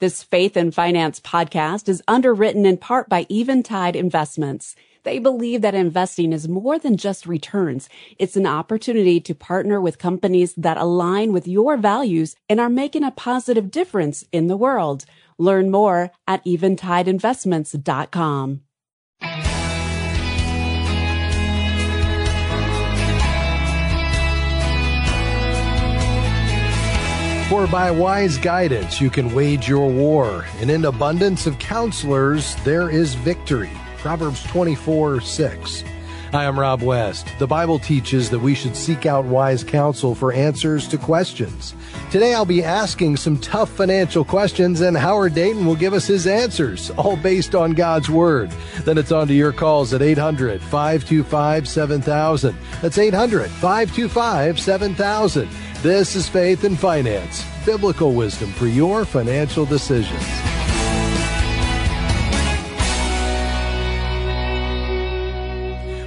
This Faith and Finance podcast is underwritten in part by Eventide Investments. They believe that investing is more than just returns. It's an opportunity to partner with companies that align with your values and are making a positive difference in the world. Learn more at eventideinvestments.com. For by wise guidance you can wage your war, and in abundance of counselors there is victory. Proverbs 24 6. Hi, I'm Rob West. The Bible teaches that we should seek out wise counsel for answers to questions. Today I'll be asking some tough financial questions and Howard Dayton will give us his answers, all based on God's Word. Then it's on to your calls at 800 525 7000. That's 800 525 7000. This is Faith and Finance, biblical wisdom for your financial decisions.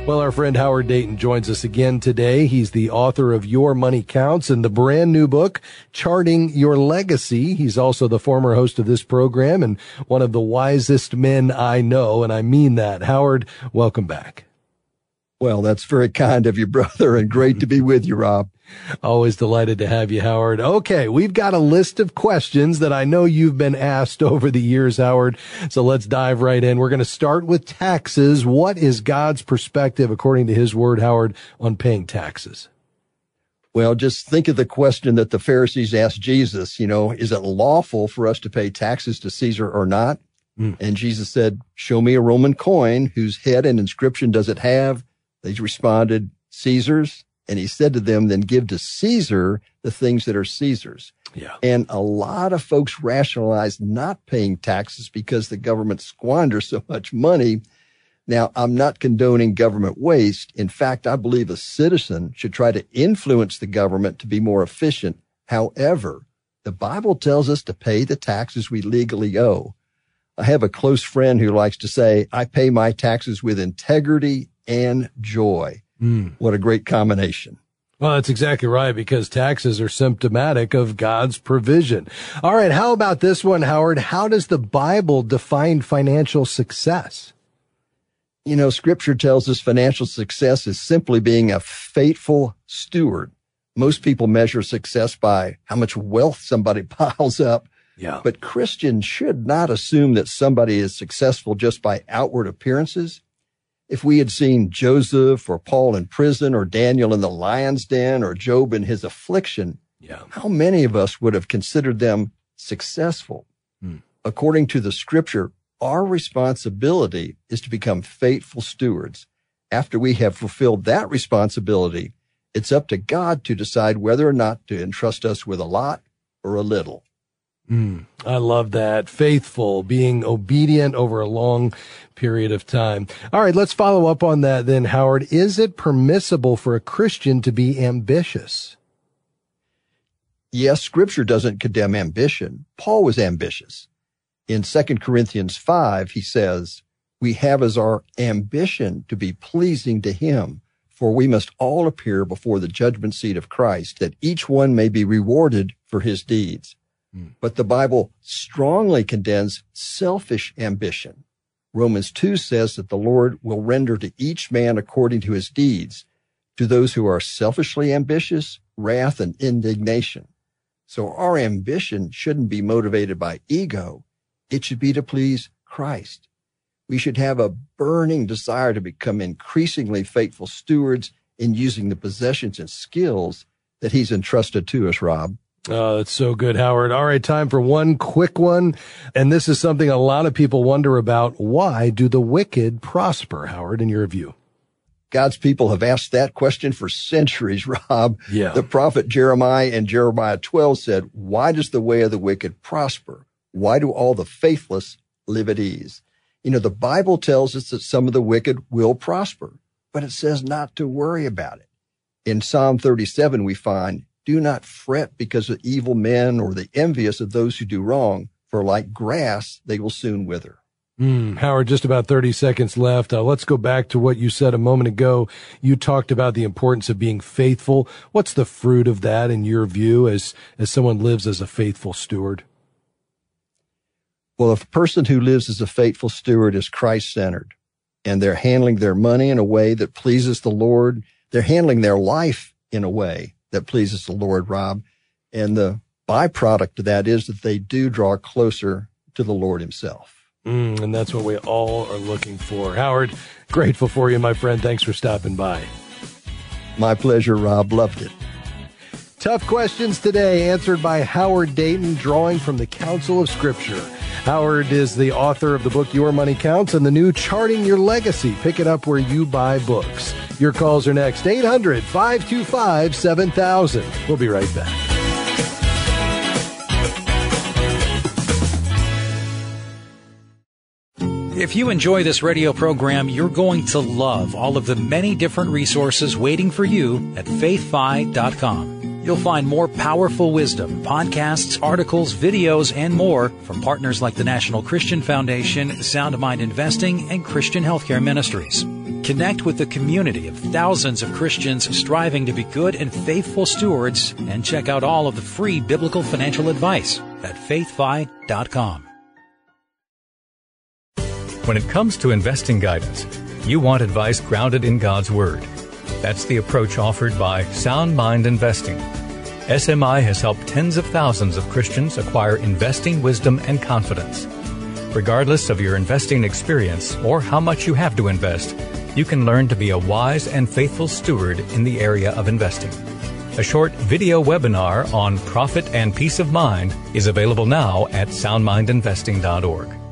Well, our friend Howard Dayton joins us again today. He's the author of Your Money Counts and the brand new book, Charting Your Legacy. He's also the former host of this program and one of the wisest men I know, and I mean that. Howard, welcome back. Well, that's very kind of you, brother, and great to be with you, Rob. Always delighted to have you, Howard. Okay, we've got a list of questions that I know you've been asked over the years, Howard. So let's dive right in. We're going to start with taxes. What is God's perspective, according to his word, Howard, on paying taxes? Well, just think of the question that the Pharisees asked Jesus, you know, is it lawful for us to pay taxes to Caesar or not? Mm. And Jesus said, show me a Roman coin whose head and inscription does it have? They responded, Caesar's. And he said to them, then give to Caesar the things that are Caesar's. Yeah. And a lot of folks rationalize not paying taxes because the government squanders so much money. Now, I'm not condoning government waste. In fact, I believe a citizen should try to influence the government to be more efficient. However, the Bible tells us to pay the taxes we legally owe. I have a close friend who likes to say, I pay my taxes with integrity and joy. Mm. What a great combination. Well, that's exactly right because taxes are symptomatic of God's provision. All right. How about this one, Howard? How does the Bible define financial success? You know, scripture tells us financial success is simply being a faithful steward. Most people measure success by how much wealth somebody piles up. Yeah. But Christians should not assume that somebody is successful just by outward appearances if we had seen Joseph or Paul in prison or Daniel in the lion's den or Job in his affliction, yeah. how many of us would have considered them successful? Hmm. According to the scripture, our responsibility is to become faithful stewards. After we have fulfilled that responsibility, it's up to God to decide whether or not to entrust us with a lot or a little. Mm, I love that. Faithful, being obedient over a long period of time. All right, let's follow up on that then, Howard. Is it permissible for a Christian to be ambitious? Yes, scripture doesn't condemn ambition. Paul was ambitious. In 2 Corinthians 5, he says, we have as our ambition to be pleasing to him, for we must all appear before the judgment seat of Christ, that each one may be rewarded for his deeds. Hmm. But the Bible strongly condemns selfish ambition. Romans 2 says that the Lord will render to each man according to his deeds. To those who are selfishly ambitious, wrath and indignation. So our ambition shouldn't be motivated by ego. It should be to please Christ. We should have a burning desire to become increasingly faithful stewards in using the possessions and skills that he's entrusted to us, Rob. Oh, that's so good, Howard. All right, time for one quick one. And this is something a lot of people wonder about. Why do the wicked prosper, Howard, in your view? God's people have asked that question for centuries, Rob. Yeah. The prophet Jeremiah in Jeremiah 12 said, why does the way of the wicked prosper? Why do all the faithless live at ease? You know, the Bible tells us that some of the wicked will prosper, but it says not to worry about it. In Psalm 37, we find do not fret because of evil men or the envious of those who do wrong, for like grass, they will soon wither. Mm, Howard, just about 30 seconds left. Uh, let's go back to what you said a moment ago. You talked about the importance of being faithful. What's the fruit of that in your view as, as someone lives as a faithful steward? Well, if a person who lives as a faithful steward is Christ centered and they're handling their money in a way that pleases the Lord, they're handling their life in a way that pleases the Lord, Rob. And the byproduct of that is that they do draw closer to the Lord himself. Mm, and that's what we all are looking for. Howard, grateful for you, my friend. Thanks for stopping by. My pleasure, Rob. Loved it. Tough questions today, answered by Howard Dayton, drawing from the Counsel of Scripture. Howard is the author of the book Your Money Counts and the new Charting Your Legacy. Pick it up where you buy books. Your calls are next 800 525 7000. We'll be right back. If you enjoy this radio program, you're going to love all of the many different resources waiting for you at faithfi.com. You'll find more powerful wisdom, podcasts, articles, videos, and more from partners like the National Christian Foundation, Sound Mind Investing, and Christian Healthcare Ministries. Connect with the community of thousands of Christians striving to be good and faithful stewards and check out all of the free biblical financial advice at faithfi.com. When it comes to investing guidance, you want advice grounded in God's Word. That's the approach offered by Sound Mind Investing. SMI has helped tens of thousands of Christians acquire investing wisdom and confidence. Regardless of your investing experience or how much you have to invest, you can learn to be a wise and faithful steward in the area of investing. A short video webinar on profit and peace of mind is available now at soundmindinvesting.org.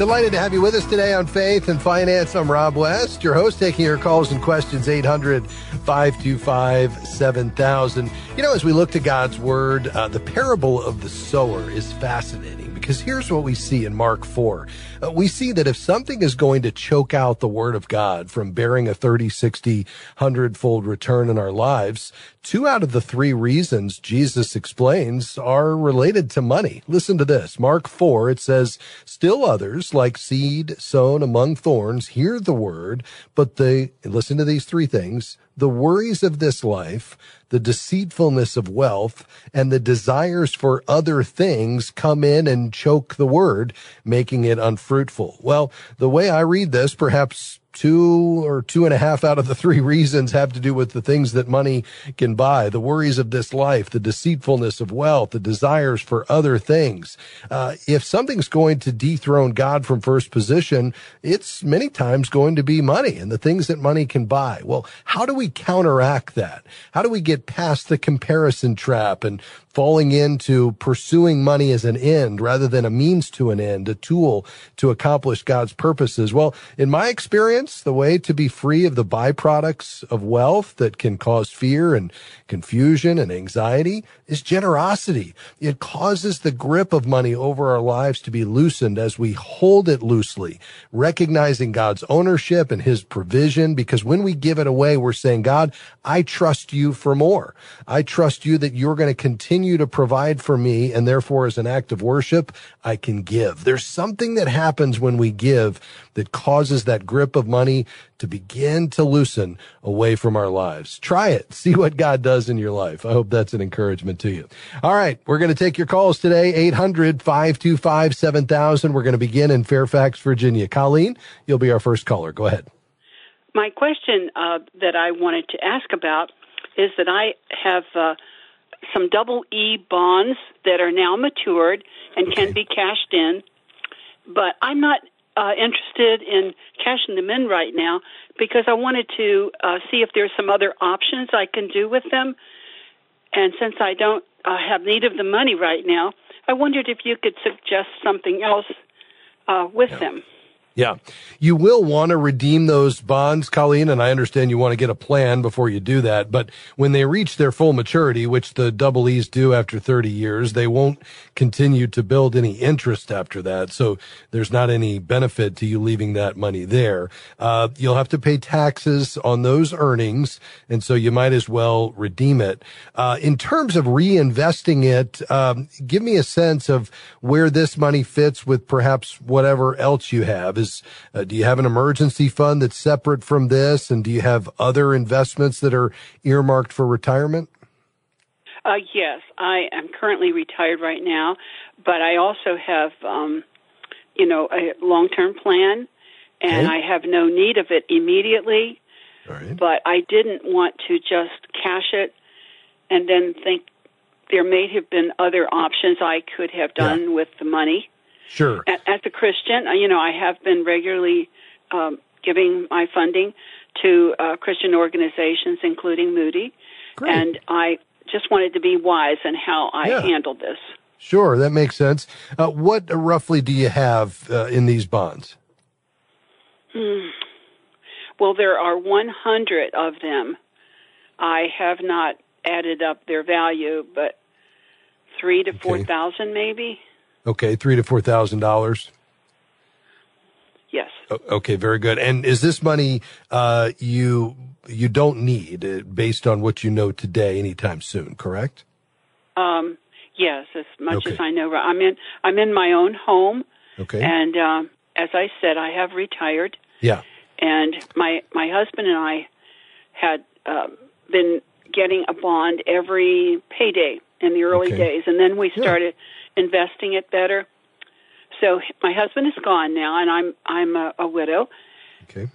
Delighted to have you with us today on Faith and Finance. I'm Rob West, your host, taking your calls and questions 800 525 7000. You know, as we look to God's Word, uh, the parable of the sower is fascinating because here's what we see in Mark 4. Uh, we see that if something is going to choke out the word of God from bearing a 30, 60, 100 fold return in our lives, two out of the three reasons Jesus explains are related to money. Listen to this. Mark 4, it says, still others like seed sown among thorns hear the word, but they, listen to these three things, the worries of this life, the deceitfulness of wealth, and the desires for other things come in and choke the word, making it unfruitful. Well, the way I read this, perhaps two or two and a half out of the three reasons have to do with the things that money can buy, the worries of this life, the deceitfulness of wealth, the desires for other things. Uh, if something's going to dethrone God from first position, it's many times going to be money and the things that money can buy. Well, how do we counteract that? How do we get past the comparison trap and falling into pursuing money as an end rather than a means to an end, a tool to accomplish God's purposes. Well, in my experience, the way to be free of the byproducts of wealth that can cause fear and confusion and anxiety is generosity. It causes the grip of money over our lives to be loosened as we hold it loosely, recognizing God's ownership and his provision. Because when we give it away, we're saying, God, I trust you for more. I trust you that you're going to continue continue to provide for me, and therefore, as an act of worship, I can give. There's something that happens when we give that causes that grip of money to begin to loosen away from our lives. Try it. See what God does in your life. I hope that's an encouragement to you. All right. We're going to take your calls today. 800 525 7000. We're going to begin in Fairfax, Virginia. Colleen, you'll be our first caller. Go ahead. My question uh, that I wanted to ask about is that I have uh, some double E bonds that are now matured and can be cashed in. But I'm not uh, interested in cashing them in right now because I wanted to uh, see if there's some other options I can do with them. And since I don't uh, have need of the money right now, I wondered if you could suggest something else uh, with yeah. them. Yeah. You will want to redeem those bonds, Colleen, and I understand you want to get a plan before you do that. But when they reach their full maturity, which the double E's do after 30 years, they won't continue to build any interest after that. So there's not any benefit to you leaving that money there. Uh, you'll have to pay taxes on those earnings. And so you might as well redeem it. Uh, in terms of reinvesting it, um, give me a sense of where this money fits with perhaps whatever else you have Is uh, do you have an emergency fund that's separate from this, and do you have other investments that are earmarked for retirement? Uh, yes, I am currently retired right now, but I also have, um, you know, a long-term plan, and Okay. I have no need of it immediately. Right. But I didn't want to just cash it and then think there may have been other options I could have done with the money. Sure. As a Christian, uh, you know, I have been regularly um, giving my funding to uh, Christian organizations, including Moody, Great. and I just wanted to be wise in how I Yeah. handled this. Sure, that makes sense. Uh, what roughly do you have uh, in these bonds? Well, there are 100 of them. I have not added up their value, but three to four thousand, maybe. Okay, three to four thousand dollars. Yes. Okay, very good. And is this money uh, you you don't need uh, based on what you know today anytime soon? Correct. Um, yes, as much Okay. as I know. I'm in. I'm in my own home, Okay. and um, as I said, I have retired. yeah. and my my husband and I had um, been getting a bond every payday in the early Okay. days, and then we Yeah. Investing it better. So my husband is gone now, and I'm I'm a, a widow, Okay.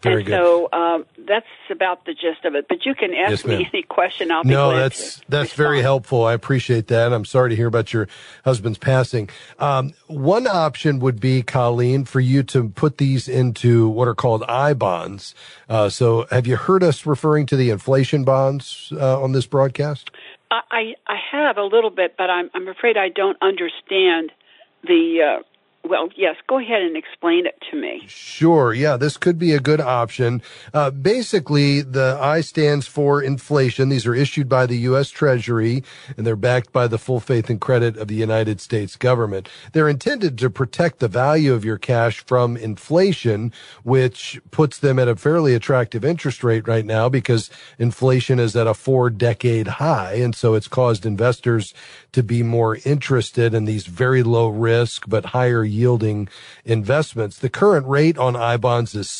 Very and good. so um, that's about the gist of it. But you can ask Yes, me any question. I'll be no, glad that's to that's very helpful. I appreciate that. I'm sorry to hear about your husband's passing. Um, one option would be, Colleen, for you to put these into what are called I bonds. Uh, so, have you heard us referring to the inflation bonds uh, on this broadcast? I, I have a little bit, but I'm I'm afraid I don't understand the. Uh, well, yes, go ahead and explain it to me. Sure. Yeah, this could be a good option. Uh, basically, the I stands for inflation. These are issued by the U.S. Treasury and they're backed by the full faith and credit of the United States government. They're intended to protect the value of your cash from inflation, which puts them at a fairly attractive interest rate right now because inflation is at a four decade high. And so it's caused investors to be more interested in these very low risk but higher yielding investments. The current rate on I bonds is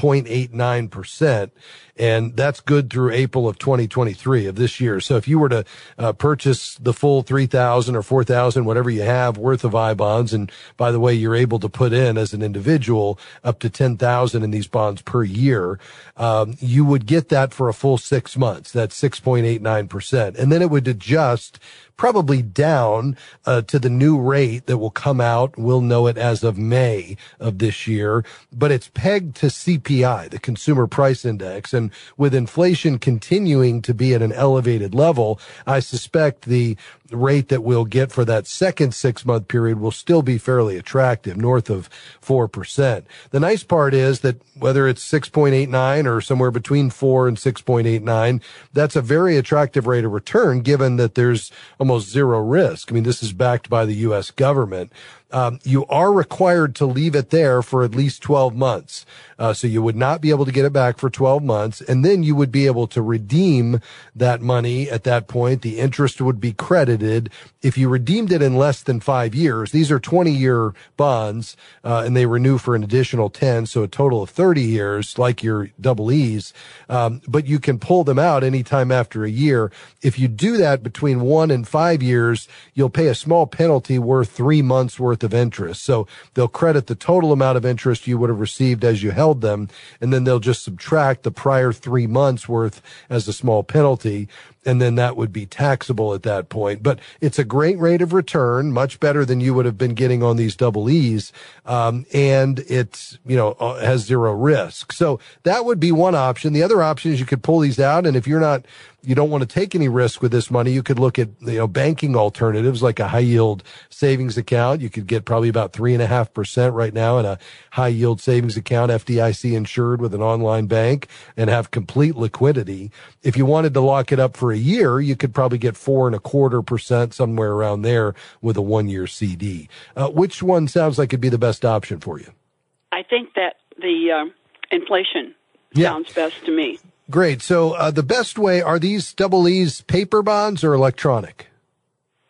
6.89%. And that's good through April of 2023 of this year. So if you were to uh, purchase the full 3,000 or 4,000, whatever you have worth of I bonds, and by the way, you're able to put in as an individual up to 10,000 in these bonds per year, um, you would get that for a full six months. That's 6.89%. And then it would adjust probably down uh, to the new rate that will come out. We'll know it as of May of this year, but it's pegged to CPI, the consumer price index. And with inflation continuing to be at an elevated level, I suspect the rate that we'll get for that second six month period will still be fairly attractive, north of 4%. The nice part is that whether it's 6.89 or somewhere between 4 and 6.89, that's a very attractive rate of return given that there's almost zero risk. I mean, this is backed by the U.S. government. Um, you are required to leave it there for at least 12 months. Uh, so you would not be able to get it back for 12 months. And then you would be able to redeem that money at that point. The interest would be credited. If you redeemed it in less than five years, these are 20 year bonds, uh, and they renew for an additional 10. So a total of 30 years, like your double E's. Um, but you can pull them out anytime after a year. If you do that between one and five years, you'll pay a small penalty worth three months worth of interest. So they'll credit the total amount of interest you would have received as you held them, and then they'll just subtract the prior three months worth as a small penalty. And then that would be taxable at that point. But it's a great rate of return, much better than you would have been getting on these double E's. Um, and it's, you know, uh, has zero risk. So that would be one option. The other option is you could pull these out. And if you're not, you don't want to take any risk with this money, you could look at, you know, banking alternatives like a high yield savings account. You could get probably about three and a half percent right now in a high yield savings account, FDIC insured with an online bank and have complete liquidity. If you wanted to lock it up for a year, you could probably get four and a quarter percent somewhere around there with a one year CD. Uh, which one sounds like it'd be the best option for you? I think that the um, inflation Yeah. sounds best to me. Great. So uh, the best way are these double E's paper bonds or electronic?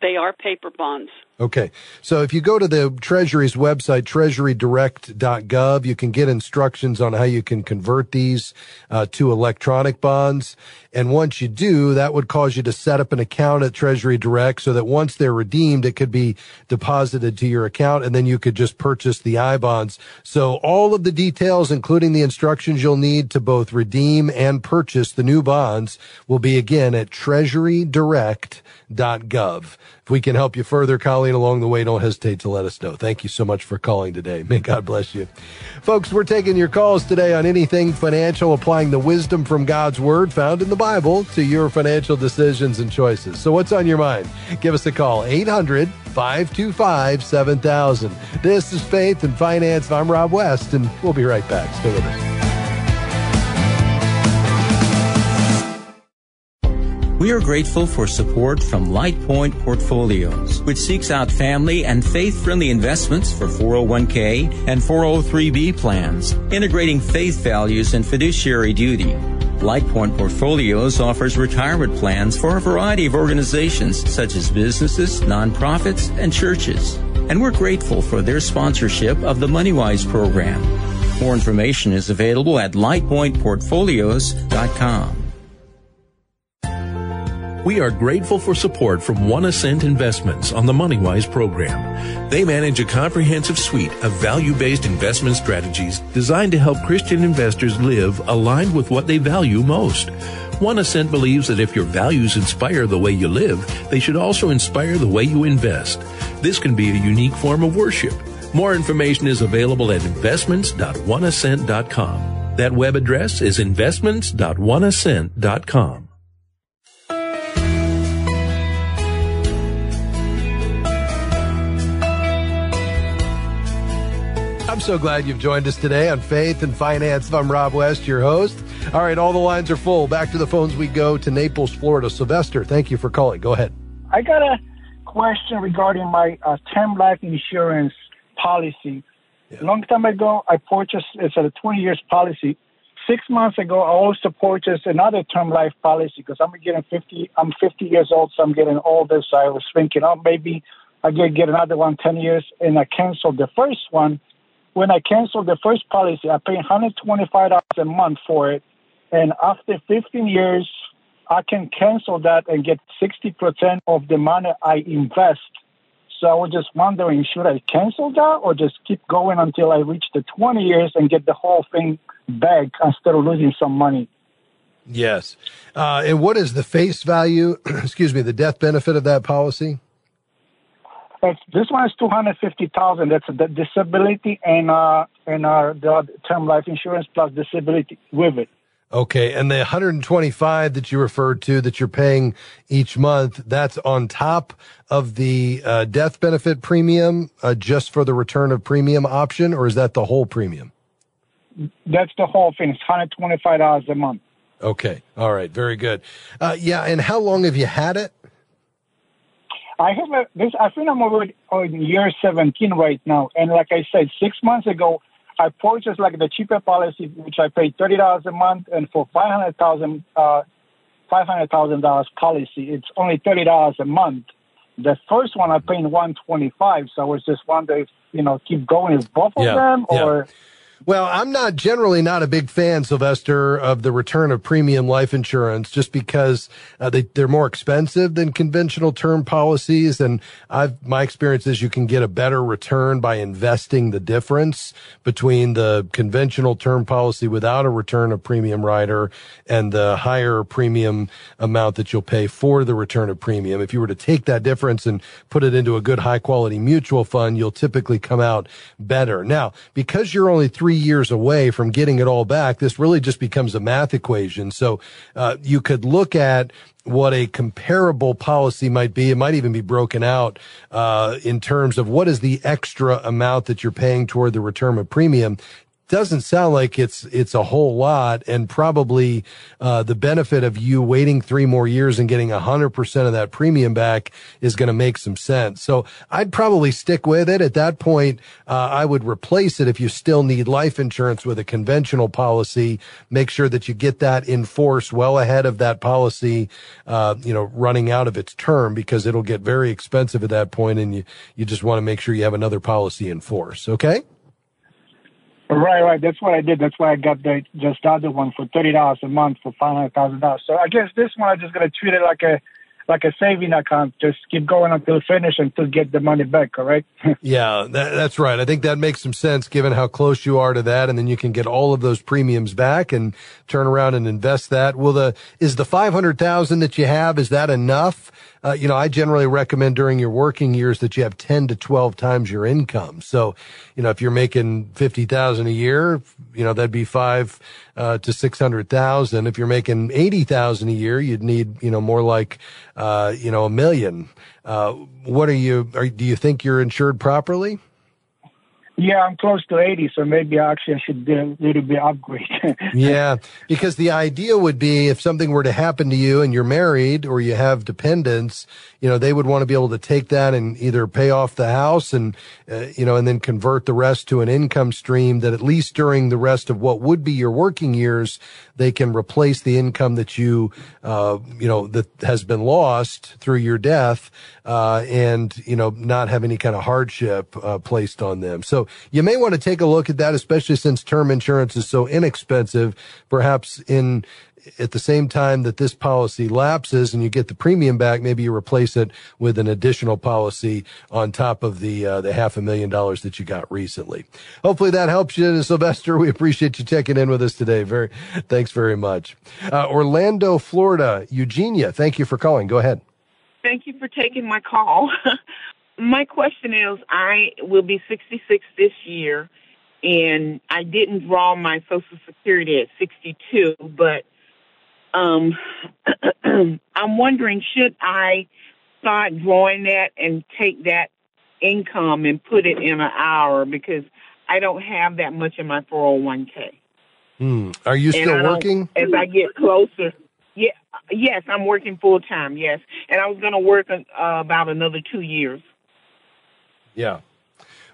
They are paper bonds. Okay. So if you go to the Treasury's website, treasurydirect.gov, you can get instructions on how you can convert these uh, to electronic bonds. And once you do, that would cause you to set up an account at Treasury Direct so that once they're redeemed, it could be deposited to your account and then you could just purchase the I bonds. So all of the details, including the instructions you'll need to both redeem and purchase the new bonds will be again at treasurydirect.gov. If we can help you further, Colleen, along the way, don't hesitate to let us know. Thank you so much for calling today. May God bless you. Folks, we're taking your calls today on anything financial, applying the wisdom from God's word found in the Bible to your financial decisions and choices. So what's on your mind? Give us a call, 800 525 7000. This is Faith and Finance. I'm Rob West, and we'll be right back. Stay with us. We are grateful for support from LightPoint Portfolios, which seeks out family and faith-friendly investments for 401k and 403b plans, integrating faith values and fiduciary duty. LightPoint Portfolios offers retirement plans for a variety of organizations such as businesses, nonprofits, and churches. And we're grateful for their sponsorship of the MoneyWise program. More information is available at lightpointportfolios.com. We are grateful for support from OneAscent Investments on the MoneyWise program. They manage a comprehensive suite of value-based investment strategies designed to help Christian investors live aligned with what they value most. OneAscent believes that if your values inspire the way you live, they should also inspire the way you invest. This can be a unique form of worship. More information is available at investments.oneascent.com. That web address is investments.oneascent.com. so glad you've joined us today on Faith and Finance. I'm Rob West, your host. All right, all the lines are full. Back to the phones we go to Naples, Florida. Sylvester, thank you for calling. Go ahead. I got a question regarding my uh, term life insurance policy. Yeah. A long time ago, I purchased it's a 20 years policy. Six months ago, I also purchased another term life policy because I'm getting 50. I'm 50 years old, so I'm getting older. So I was thinking, oh, maybe I get get another one 10 years, and I canceled the first one when I canceled the first policy, I paid $125 a month for it. And after 15 years, I can cancel that and get 60% of the money I invest. So I was just wondering, should I cancel that or just keep going until I reach the 20 years and get the whole thing back instead of losing some money? Yes. Uh, and what is the face value, excuse me, the death benefit of that policy? This one is two hundred fifty thousand. That's the disability and uh and uh the term life insurance plus disability with it. Okay, and the 125 that you referred to that you're paying each month, that's on top of the uh, death benefit premium, uh, just for the return of premium option, or is that the whole premium? That's the whole thing. It's 125 dollars a month. Okay, all right, very good. Uh, yeah, and how long have you had it? I have a, this. I think I'm over on year 17 right now, and like I said, six months ago, I purchased like the cheaper policy, which I paid thirty dollars a month, and for five hundred thousand, uh, five hundred thousand dollars policy, it's only thirty dollars a month. The first one I paid one twenty five, so I was just wondering, if, you know, keep going with both of yeah, them, or. Yeah. Well, I'm not generally not a big fan, Sylvester, of the return of premium life insurance just because uh, they, they're more expensive than conventional term policies. And I've, my experience is you can get a better return by investing the difference between the conventional term policy without a return of premium rider and the higher premium amount that you'll pay for the return of premium. If you were to take that difference and put it into a good high quality mutual fund, you'll typically come out better. Now, because you're only three three years away from getting it all back, this really just becomes a math equation. So uh, you could look at what a comparable policy might be. It might even be broken out uh, in terms of what is the extra amount that you're paying toward the return of premium doesn't sound like it's it's a whole lot, and probably uh, the benefit of you waiting three more years and getting hundred percent of that premium back is going to make some sense. So I'd probably stick with it. At that point, uh, I would replace it if you still need life insurance with a conventional policy. Make sure that you get that in force well ahead of that policy, uh, you know, running out of its term because it'll get very expensive at that point, and you you just want to make sure you have another policy in force. Okay. Right, right. That's what I did. That's why I got the just the other one for thirty dollars a month for five hundred thousand dollars. So I guess this one I'm just gonna treat it like a like a saving account. Just keep going until finish until get the money back. Correct? yeah, that, that's right. I think that makes some sense given how close you are to that, and then you can get all of those premiums back and turn around and invest that. Will the is the five hundred thousand that you have is that enough? Uh, you know, I generally recommend during your working years that you have 10 to 12 times your income. So, you know, if you're making 50,000 a year, you know, that'd be five, uh, to 600,000. If you're making 80,000 a year, you'd need, you know, more like, uh, you know, a million. Uh, what are you, are, do you think you're insured properly? Yeah, I'm close to 80, so maybe actually I should do a little bit upgrade. yeah, because the idea would be if something were to happen to you and you're married or you have dependents, you know, they would want to be able to take that and either pay off the house and, uh, you know, and then convert the rest to an income stream that at least during the rest of what would be your working years, they can replace the income that you, uh, you know, that has been lost through your death, uh, and, you know, not have any kind of hardship, uh, placed on them. So you may want to take a look at that, especially since term insurance is so inexpensive. Perhaps in, at the same time that this policy lapses and you get the premium back, maybe you replace it with an additional policy on top of the uh, the half a million dollars that you got recently. Hopefully that helps you, Sylvester. We appreciate you checking in with us today. Very thanks very much. Uh, Orlando, Florida, Eugenia. Thank you for calling. Go ahead. Thank you for taking my call. my question is, I will be 66 this year and I didn't draw my Social Security at 62, but um, I'm wondering, should I start drawing that and take that income and put it in an IRA because I don't have that much in my 401k. Hmm. Are you still working? As I get closer, yeah, yes, I'm working full time. Yes, and I was going to work uh, about another two years. Yeah.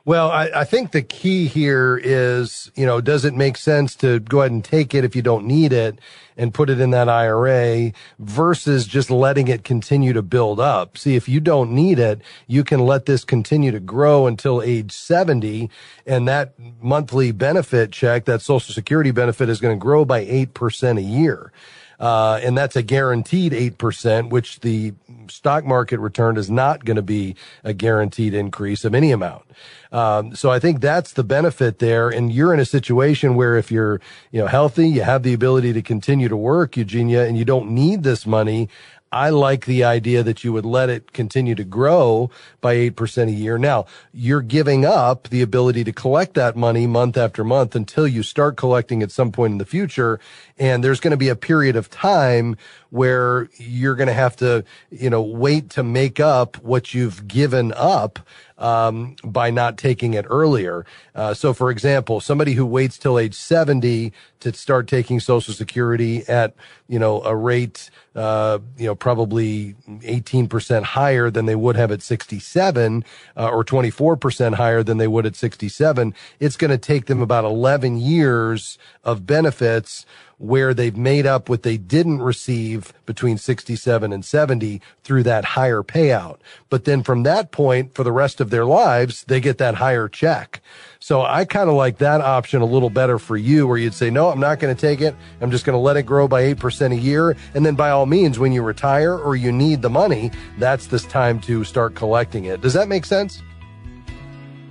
Well, I, I, think the key here is, you know, does it make sense to go ahead and take it if you don't need it and put it in that IRA versus just letting it continue to build up? See, if you don't need it, you can let this continue to grow until age 70 and that monthly benefit check, that social security benefit is going to grow by 8% a year. Uh, and that's a guaranteed 8%, which the stock market return is not going to be a guaranteed increase of any amount. Um, so I think that's the benefit there. And you're in a situation where if you're, you know, healthy, you have the ability to continue to work, Eugenia, and you don't need this money. I like the idea that you would let it continue to grow by 8% a year. Now, you're giving up the ability to collect that money month after month until you start collecting at some point in the future. And there's going to be a period of time where you're going to have to, you know, wait to make up what you've given up um, by not taking it earlier. Uh, so, for example, somebody who waits till age 70 to start taking Social Security at, you know, a rate, uh, you know, probably 18% higher than they would have at 67 uh, or 24% higher than they would at 67, it's going to take them about 11 years of benefits where they've made up what they didn't receive between 67 and 70 through that higher payout. But then from that point, for the rest of their lives, they get that higher check. So I kind of like that option a little better for you where you'd say, no, I'm not going to take it. I'm just going to let it grow by 8% a year. And then by all means, when you retire or you need the money, that's this time to start collecting it. Does that make sense?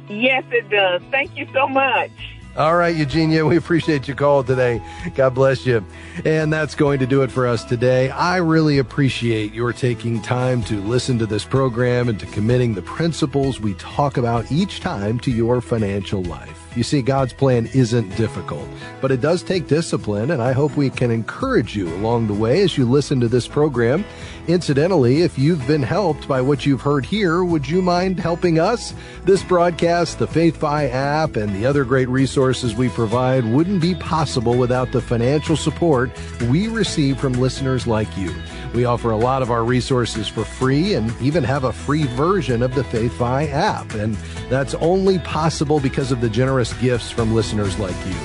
Yes, it does. Thank you so much. All right, Eugenia, we appreciate your call today. God bless you. And that's going to do it for us today. I really appreciate your taking time to listen to this program and to committing the principles we talk about each time to your financial life. You see, God's plan isn't difficult, but it does take discipline, and I hope we can encourage you along the way as you listen to this program. Incidentally, if you've been helped by what you've heard here, would you mind helping us? This broadcast, the FaithFi app, and the other great resources we provide wouldn't be possible without the financial support we receive from listeners like you. We offer a lot of our resources for free and even have a free version of the FaithFi app. And that's only possible because of the generous gifts from listeners like you.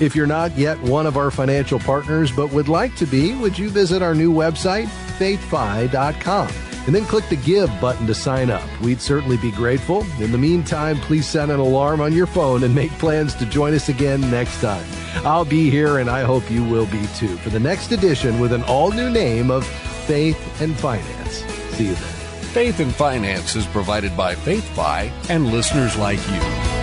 If you're not yet one of our financial partners but would like to be, would you visit our new website, faithfi.com? And then click the Give button to sign up. We'd certainly be grateful. In the meantime, please set an alarm on your phone and make plans to join us again next time. I'll be here, and I hope you will be too, for the next edition with an all new name of Faith and Finance. See you then. Faith and Finance is provided by FaithFi and listeners like you.